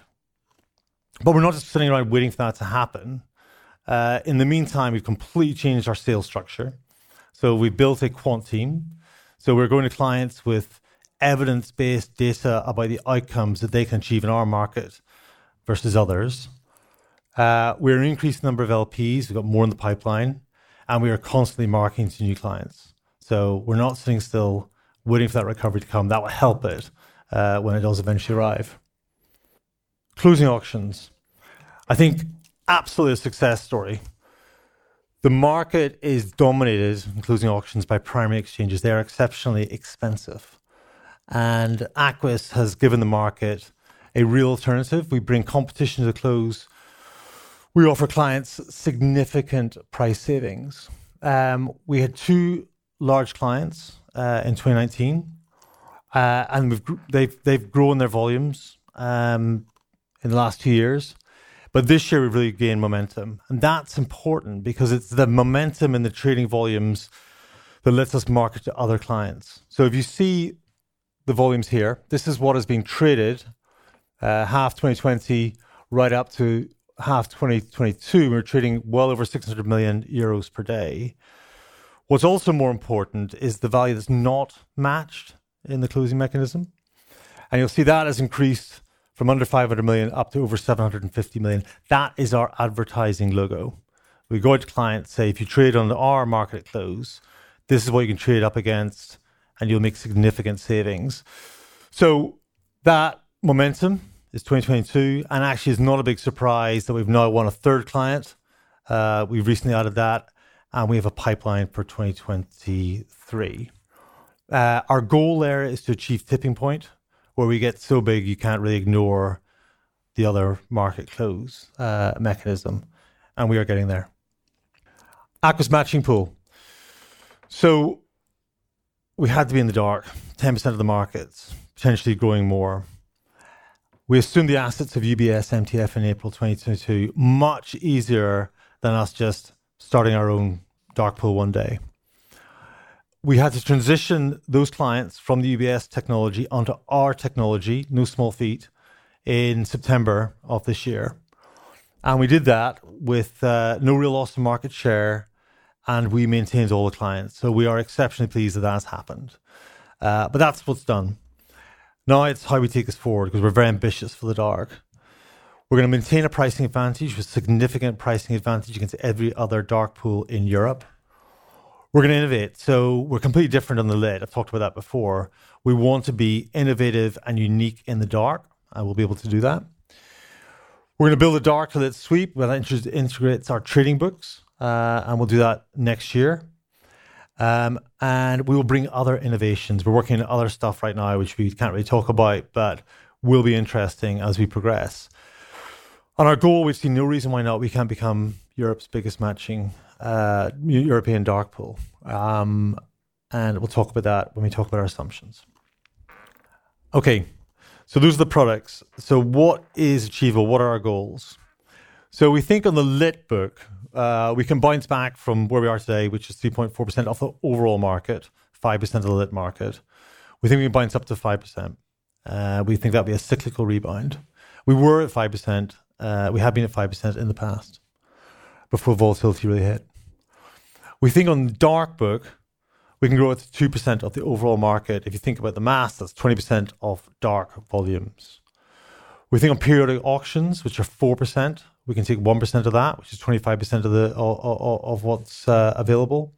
But we're not just sitting around waiting for that to happen. Uh, in the meantime, we've completely changed our sales structure. So we built a quant team. So we're going to clients with evidence based data about the outcomes that they can achieve in our market versus others. Uh, we're an increased number of LPs. We've got more in the pipeline, and we are constantly marketing to new clients. So we're not sitting still waiting for that recovery to come. That will help it uh, when it does eventually arrive. Closing auctions. I think absolutely a success story. The market is dominated in closing auctions by primary exchanges. They are exceptionally expensive. And Aquis has given the market a real alternative. We bring competition to the close. We offer clients significant price savings. Um, we had two large clients uh, in 2019, uh, and we've, they've, they've grown their volumes um, in the last two years. But this year we've really gained momentum. And that's important because it's the momentum in the trading volumes that lets us market to other clients. So if you see the volumes here, this is what is being traded uh, half 2020 right up to half 2022. We're trading well over 600 million euros per day. What's also more important is the value that's not matched in the closing mechanism. And you'll see that has increased from under 500 million up to over 750 million. That is our advertising logo. We go to clients, say, if you trade on our market close, this is what you can trade up against, and you'll make significant savings. So that momentum is 2022, and actually, it's not a big surprise that we've now won a third client. Uh, we've recently added that, and we have a pipeline for 2023. Uh, our goal there is to achieve tipping point where we get so big you can't really ignore the other market close uh, mechanism, and we are getting there. Aquis matching pool. So we had to be in the dark, 10% of the markets, potentially growing more. We assumed the assets of UBS MTF in April 2022 much easier than us just starting our own dark pool one day. We had to transition those clients from the UBS technology onto our technology, no small feat, in September of this year. And we did that with uh, no real loss of market share, and we maintained all the clients. So we are exceptionally pleased that that has happened. Uh, but that's what's done. Now it's how we take this forward because we're very ambitious for the dark. We're going to maintain a pricing advantage with significant pricing advantage against every other dark pool in Europe. We're going to innovate. So we're completely different on the lit. I've talked about that before. We want to be innovative and unique in the dark. I will be able to do that. We're going to build a dark to lit sweep that integrates our trading books, uh, and we'll do that next year. Um, and we will bring other innovations. We're working on other stuff right now, which we can't really talk about, but will be interesting as we progress. On our goal, we see no reason why not we can't become Europe's biggest matching uh, European dark pool. Um, and we'll talk about that when we talk about our assumptions. Okay, so those are the products. So what is achievable? What are our goals? So we think on the lit book, uh, we can bounce back from where we are today, which is 3.4% of the overall market, 5% of the lit market. We think we can bounce up to 5%. Uh, we think that'll be a cyclical rebound. We were at 5%. Uh, we have been at 5% in the past before volatility really hit. We think on the dark book, we can grow to 2% of the overall market. If you think about the mass, that's 20% of dark volumes. We think on periodic auctions, which are 4%, we can take 1% of that, which is 25% of the of, of what's uh, available.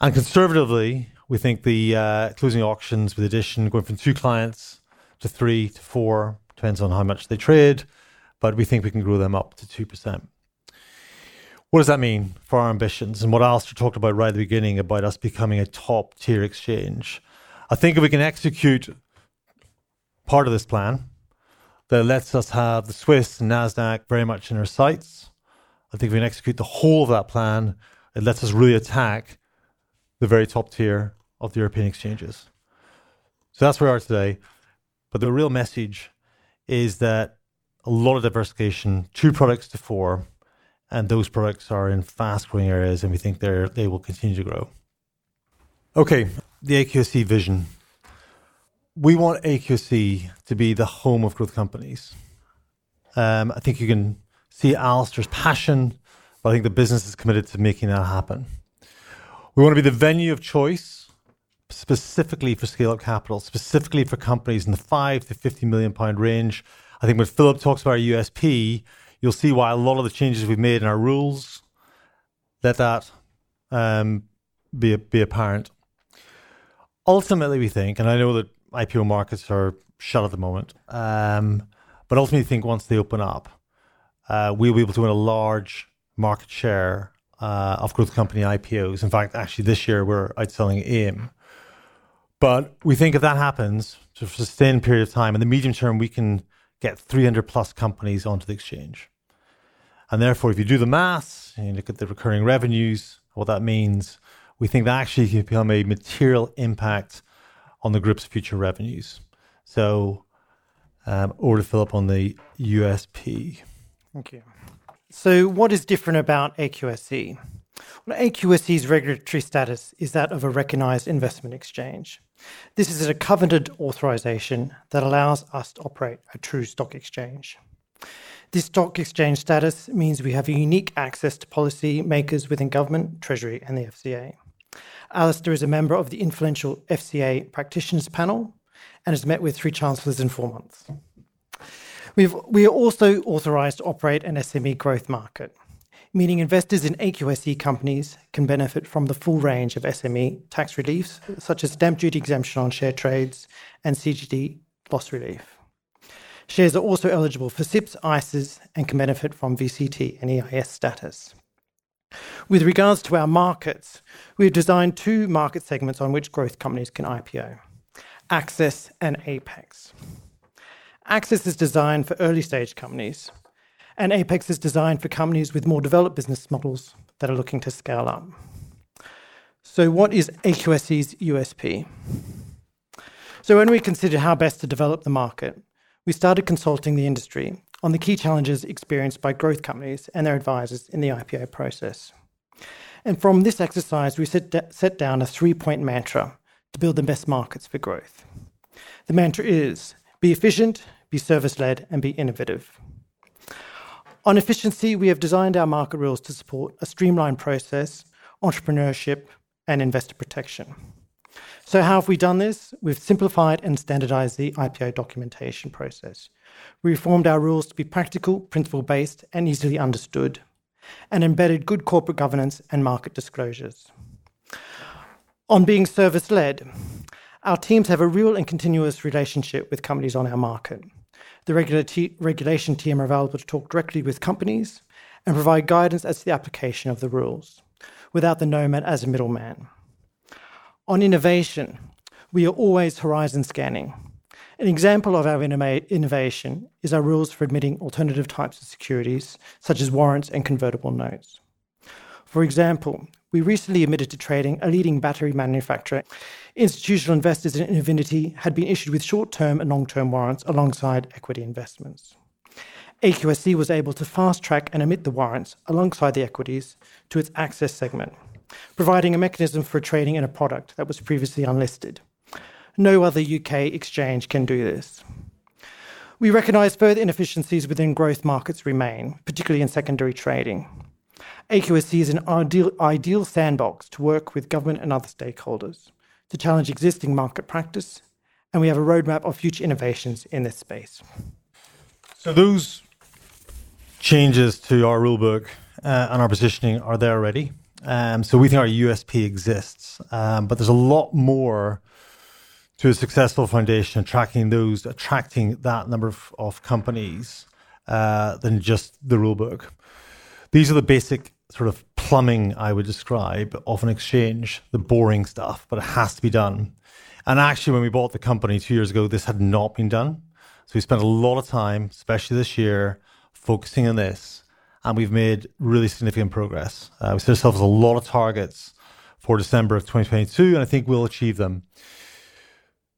And conservatively, we think the uh, closing auctions with addition going from two clients to three to four depends on how much they trade, but we think we can grow them up to 2%. What does that mean for our ambitions and what Alasdair talked about right at the beginning about us becoming a top tier exchange? I think if we can execute part of this plan, that lets us have the Swiss and NASDAQ very much in our sights. I think if we can execute the whole of that plan, it lets us really attack the very top tier of the European exchanges. So that's where we are today. But the real message is that a lot of diversification, two products to four, and those products are in fast growing areas, and we think they they will continue to grow. Okay, the AQSE vision we want AQSE to be the home of growth companies. Um, I think you can see Alasdair's passion, but I think the business is committed to making that happen. We want to be the venue of choice, specifically for scale up capital, specifically for companies in the five to 50 million pound range. I think when Philip talks about our USP, you'll see why a lot of the changes we've made in our rules let that um, be, be apparent. Ultimately, we think, and I know that IPO markets are shut at the moment. Um, but ultimately, think once they open up, uh, we'll be able to win a large market share uh, of growth company IPOs. In fact, actually, this year we're outselling AIM. But we think if that happens for a sustained period of time, in the medium term, we can get 300 plus companies onto the exchange. And therefore, if you do the maths and you look at the recurring revenues, what that means, we think that actually can become a material impact on the group's future revenues. So, um, to Philip on the USP. Thank you. So, what is different about AQSE? Well, AQSE's regulatory status is that of a recognized investment exchange. This is a covenanted authorization that allows us to operate a true stock exchange. This stock exchange status means we have unique access to policy makers within government, Treasury, and the FCA. Alasdair is a member of the influential FCA practitioners panel and has met with three chancellors in four months. We've, we are also authorised to operate an SME growth market, meaning investors in AQSE companies can benefit from the full range of SME tax reliefs, such as stamp duty exemption on share trades and CGT loss relief. Shares are also eligible for SIPPs, ISAs, and can benefit from VCT and EIS status. With regards to our markets, we've designed two market segments on which growth companies can IPO Access and Apex. Access is designed for early stage companies, and Apex is designed for companies with more developed business models that are looking to scale up. So, what is AQSE's USP? So, when we considered how best to develop the market, we started consulting the industry on the key challenges experienced by growth companies and their advisors in the IPO process. And from this exercise, we set, set down a three point mantra to build the best markets for growth. The mantra is be efficient, be service led, and be innovative. On efficiency, we have designed our market rules to support a streamlined process, entrepreneurship, and investor protection. So, how have we done this? We've simplified and standardized the IPO documentation process. We reformed our rules to be practical, principle based, and easily understood, and embedded good corporate governance and market disclosures. On being service led, our teams have a real and continuous relationship with companies on our market. The regulation team are available to talk directly with companies and provide guidance as to the application of the rules, without the nomad as a middleman. On innovation, we are always horizon scanning. An example of our innovation is our rules for admitting alternative types of securities, such as warrants and convertible notes. For example, we recently admitted to trading a leading battery manufacturer. Institutional investors in Invinity had been issued with short term and long term warrants alongside equity investments. AQSE was able to fast track and emit the warrants alongside the equities to its access segment providing a mechanism for trading in a product that was previously unlisted. No other UK exchange can do this. We recognise further inefficiencies within growth markets remain, particularly in secondary trading. AQSE is an ideal, ideal sandbox to work with government and other stakeholders to challenge existing market practice, and we have a roadmap of future innovations in this space. So, those changes to our rulebook uh, and our positioning are there already. Um, so we think our USP exists, um, but there's a lot more to a successful foundation attracting those, attracting that number of, of companies uh, than just the rulebook. These are the basic sort of plumbing I would describe of an exchange, the boring stuff, but it has to be done. And actually, when we bought the company two years ago, this had not been done. So we spent a lot of time, especially this year, focusing on this and we've made really significant progress. Uh, we set ourselves a lot of targets for December of 2022, and I think we'll achieve them.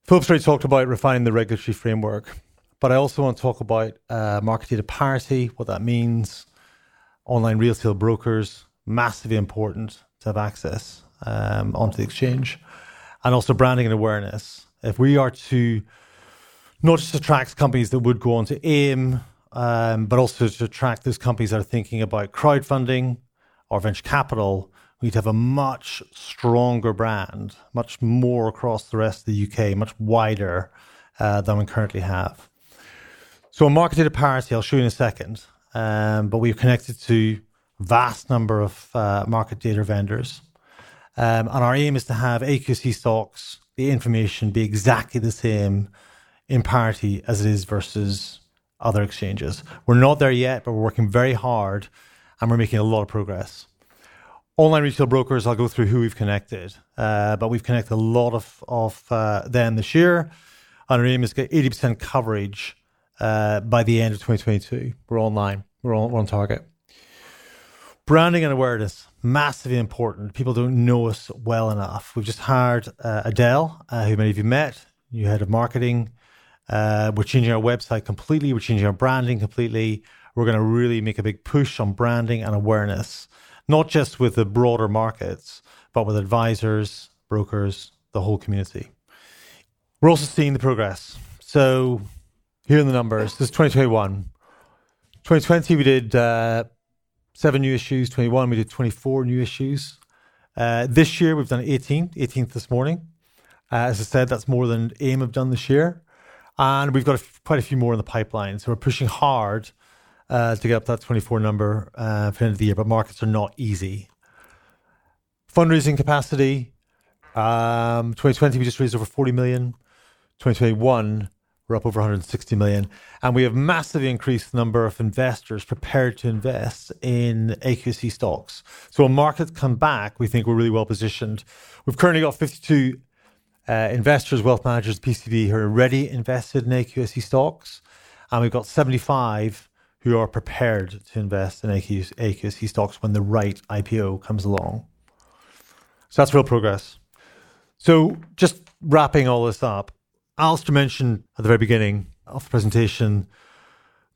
Philip already talked about refining the regulatory framework, but I also want to talk about uh, market data parity, what that means, online retail brokers, massively important to have access um, onto the exchange, and also branding and awareness. If we are to not just attract companies that would go on to AIM, um, but also to attract those companies that are thinking about crowdfunding or venture capital. We need to have a much stronger brand, much more across the rest of the UK, much wider uh, than we currently have. So, market data parity, I'll show you in a second, um, but we've connected to vast number of uh, market data vendors. Um, and our aim is to have AQSE stocks, the information be exactly the same in parity as it is versus other exchanges. We're not there yet, but we're working very hard and we're making a lot of progress. Online retail brokers, I'll go through who we've connected, uh, but we've connected a lot of, of uh, them this year. And our aim is to get 80% coverage uh, by the end of 2022. We're online, we're on, we're on target. Branding and awareness, massively important. People don't know us well enough. We've just hired uh, Adele, uh, who many of you met, new head of marketing. Uh, we're changing our website completely. We're changing our branding completely. We're going to really make a big push on branding and awareness, not just with the broader markets, but with advisors, brokers, the whole community. We're also seeing the progress. So here are the numbers. This is 2021. 2020, we did uh, seven new issues. 21, we did 24 new issues. Uh, this year, we've done 18, 18th this morning. Uh, as I said, that's more than AIM have done this year. And we've got a f- quite a few more in the pipeline. So we're pushing hard uh, to get up that 24 number uh, for the end of the year, but markets are not easy. Fundraising capacity um, 2020, we just raised over 40 million. 2021, We're up over 160 million. And we have massively increased the number of investors prepared to invest in AQSE stocks. So when markets come back, we think we're really well positioned. We've currently got 52 uh, investors, wealth managers, PCB who are already invested in AQSE stocks. And we've got 75 who are prepared to invest in AQSE stocks when the right IPO comes along. So that's real progress. So just wrapping all this up, Alasdair mentioned at the very beginning of the presentation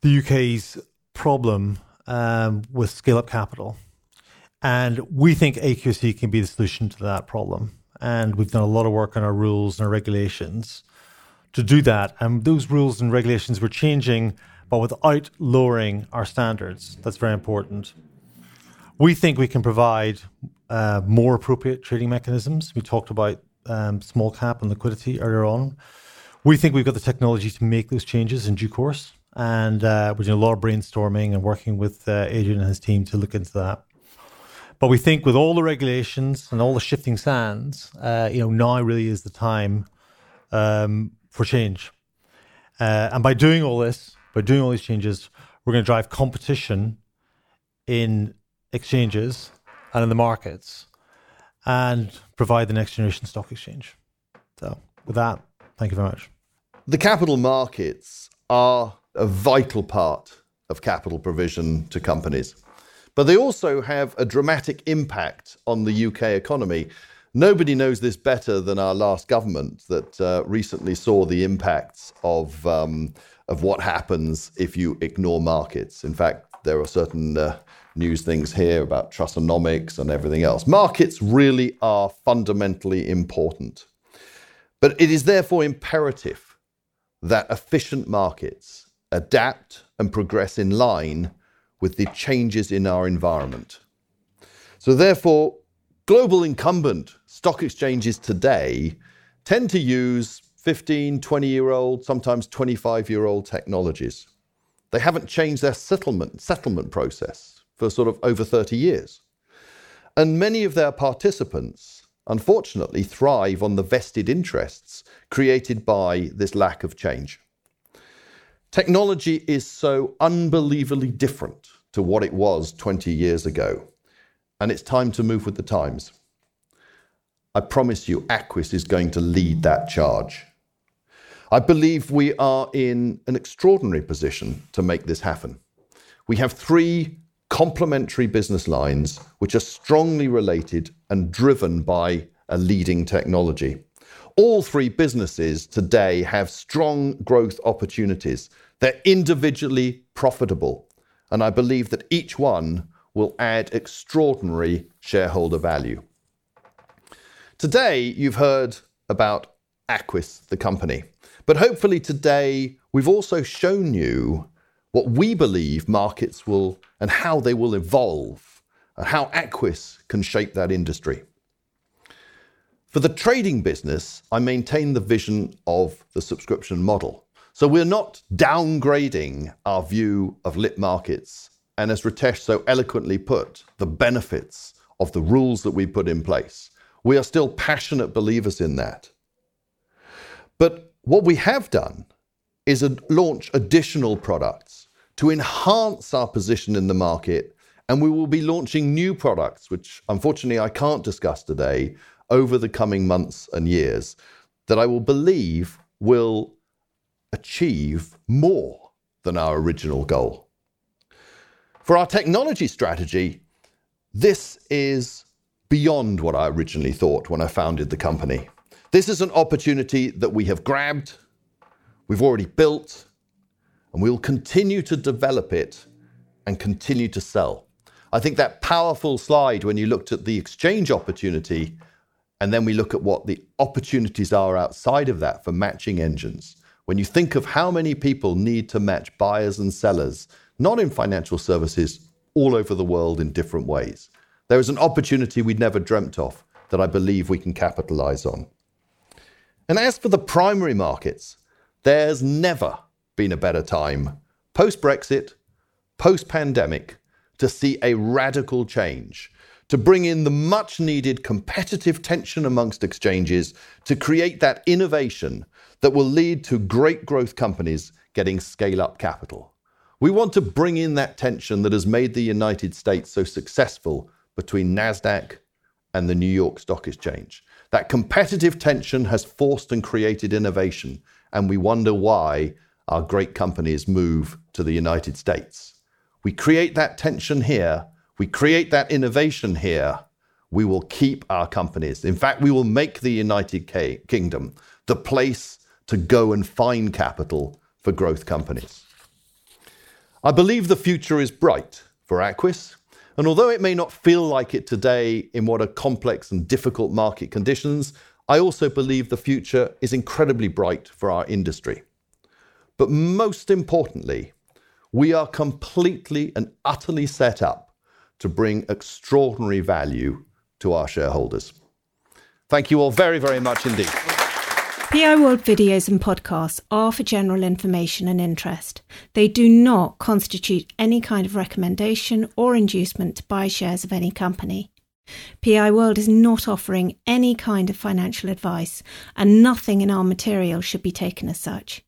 the UK's problem um, with scale up capital. And we think AQSE can be the solution to that problem. And we've done a lot of work on our rules and our regulations to do that. And those rules and regulations were changing, but without lowering our standards. That's very important. We think we can provide uh, more appropriate trading mechanisms. We talked about um, small cap and liquidity earlier on. We think we've got the technology to make those changes in due course. And uh, we're doing a lot of brainstorming and working with uh, Adrian and his team to look into that. But we think with all the regulations and all the shifting sands, uh, you know, now really is the time um, for change. Uh, and by doing all this, by doing all these changes, we're going to drive competition in exchanges and in the markets and provide the next generation stock exchange. So, with that, thank you very much. The capital markets are a vital part of capital provision to companies, but they also have a dramatic impact on the UK economy. Nobody knows this better than our last government that uh, recently saw the impacts of, um, of what happens if you ignore markets. In fact, there are certain uh, news things here about Trussonomics and everything else. Markets really are fundamentally important. But it is therefore imperative that efficient markets adapt and progress in line with the changes in our environment. So, therefore, global incumbent stock exchanges today tend to use 15, 20 year old, sometimes 25 year old technologies. They haven't changed their settlement, settlement process for sort of over 30 years. And many of their participants, unfortunately, thrive on the vested interests created by this lack of change. Technology is so unbelievably different to what it was 20 years ago, and it's time to move with the times. I promise you, Aquis is going to lead that charge. I believe we are in an extraordinary position to make this happen. We have three complementary business lines which are strongly related and driven by a leading technology. All three businesses today have strong growth opportunities. They're individually profitable, and I believe that each one will add extraordinary shareholder value. Today, you've heard about Aquis, the company, but hopefully today we've also shown you what we believe markets will and how they will evolve and how Aquis can shape that industry. For the trading business, I maintain the vision of the subscription model. So we're not downgrading our view of lit markets and, as Ritesh so eloquently put, the benefits of the rules that we put in place. We are still passionate believers in that. But what we have done is launch additional products to enhance our position in the market. And we will be launching new products, which unfortunately I can't discuss today, over the coming months and years, that I will believe will achieve more than our original goal. For our technology strategy, this is beyond what I originally thought when I founded the company. This is an opportunity that we have grabbed, we've already built, and we will continue to develop it and continue to sell. I think that powerful slide when you looked at the exchange opportunity, and then we look at what the opportunities are outside of that for matching engines. When you think of how many people need to match buyers and sellers, not in financial services, all over the world in different ways, there is an opportunity we'd never dreamt of that I believe we can capitalize on. And as for the primary markets, there's never been a better time, post Brexit, post pandemic, to see a radical change, to bring in the much needed competitive tension amongst exchanges to create that innovation that will lead to great growth companies getting scale up capital. We want to bring in that tension that has made the United States so successful between NASDAQ and the New York Stock Exchange. That competitive tension has forced and created innovation, and we wonder why our great companies move to the United States. We create that tension here we create that innovation here, we will keep our companies. In fact, we will make the United Kingdom the place to go and find capital for growth companies. I believe the future is bright for Aquis, and although it may not feel like it today in what are complex and difficult market conditions, I also believe the future is incredibly bright for our industry. But most importantly, we are completely and utterly set up to bring extraordinary value to our shareholders. Thank you all very, very much indeed. PI World videos and podcasts are for general information and interest. They do not constitute any kind of recommendation or inducement to buy shares of any company. PI World is not offering any kind of financial advice, and nothing in our material should be taken as such.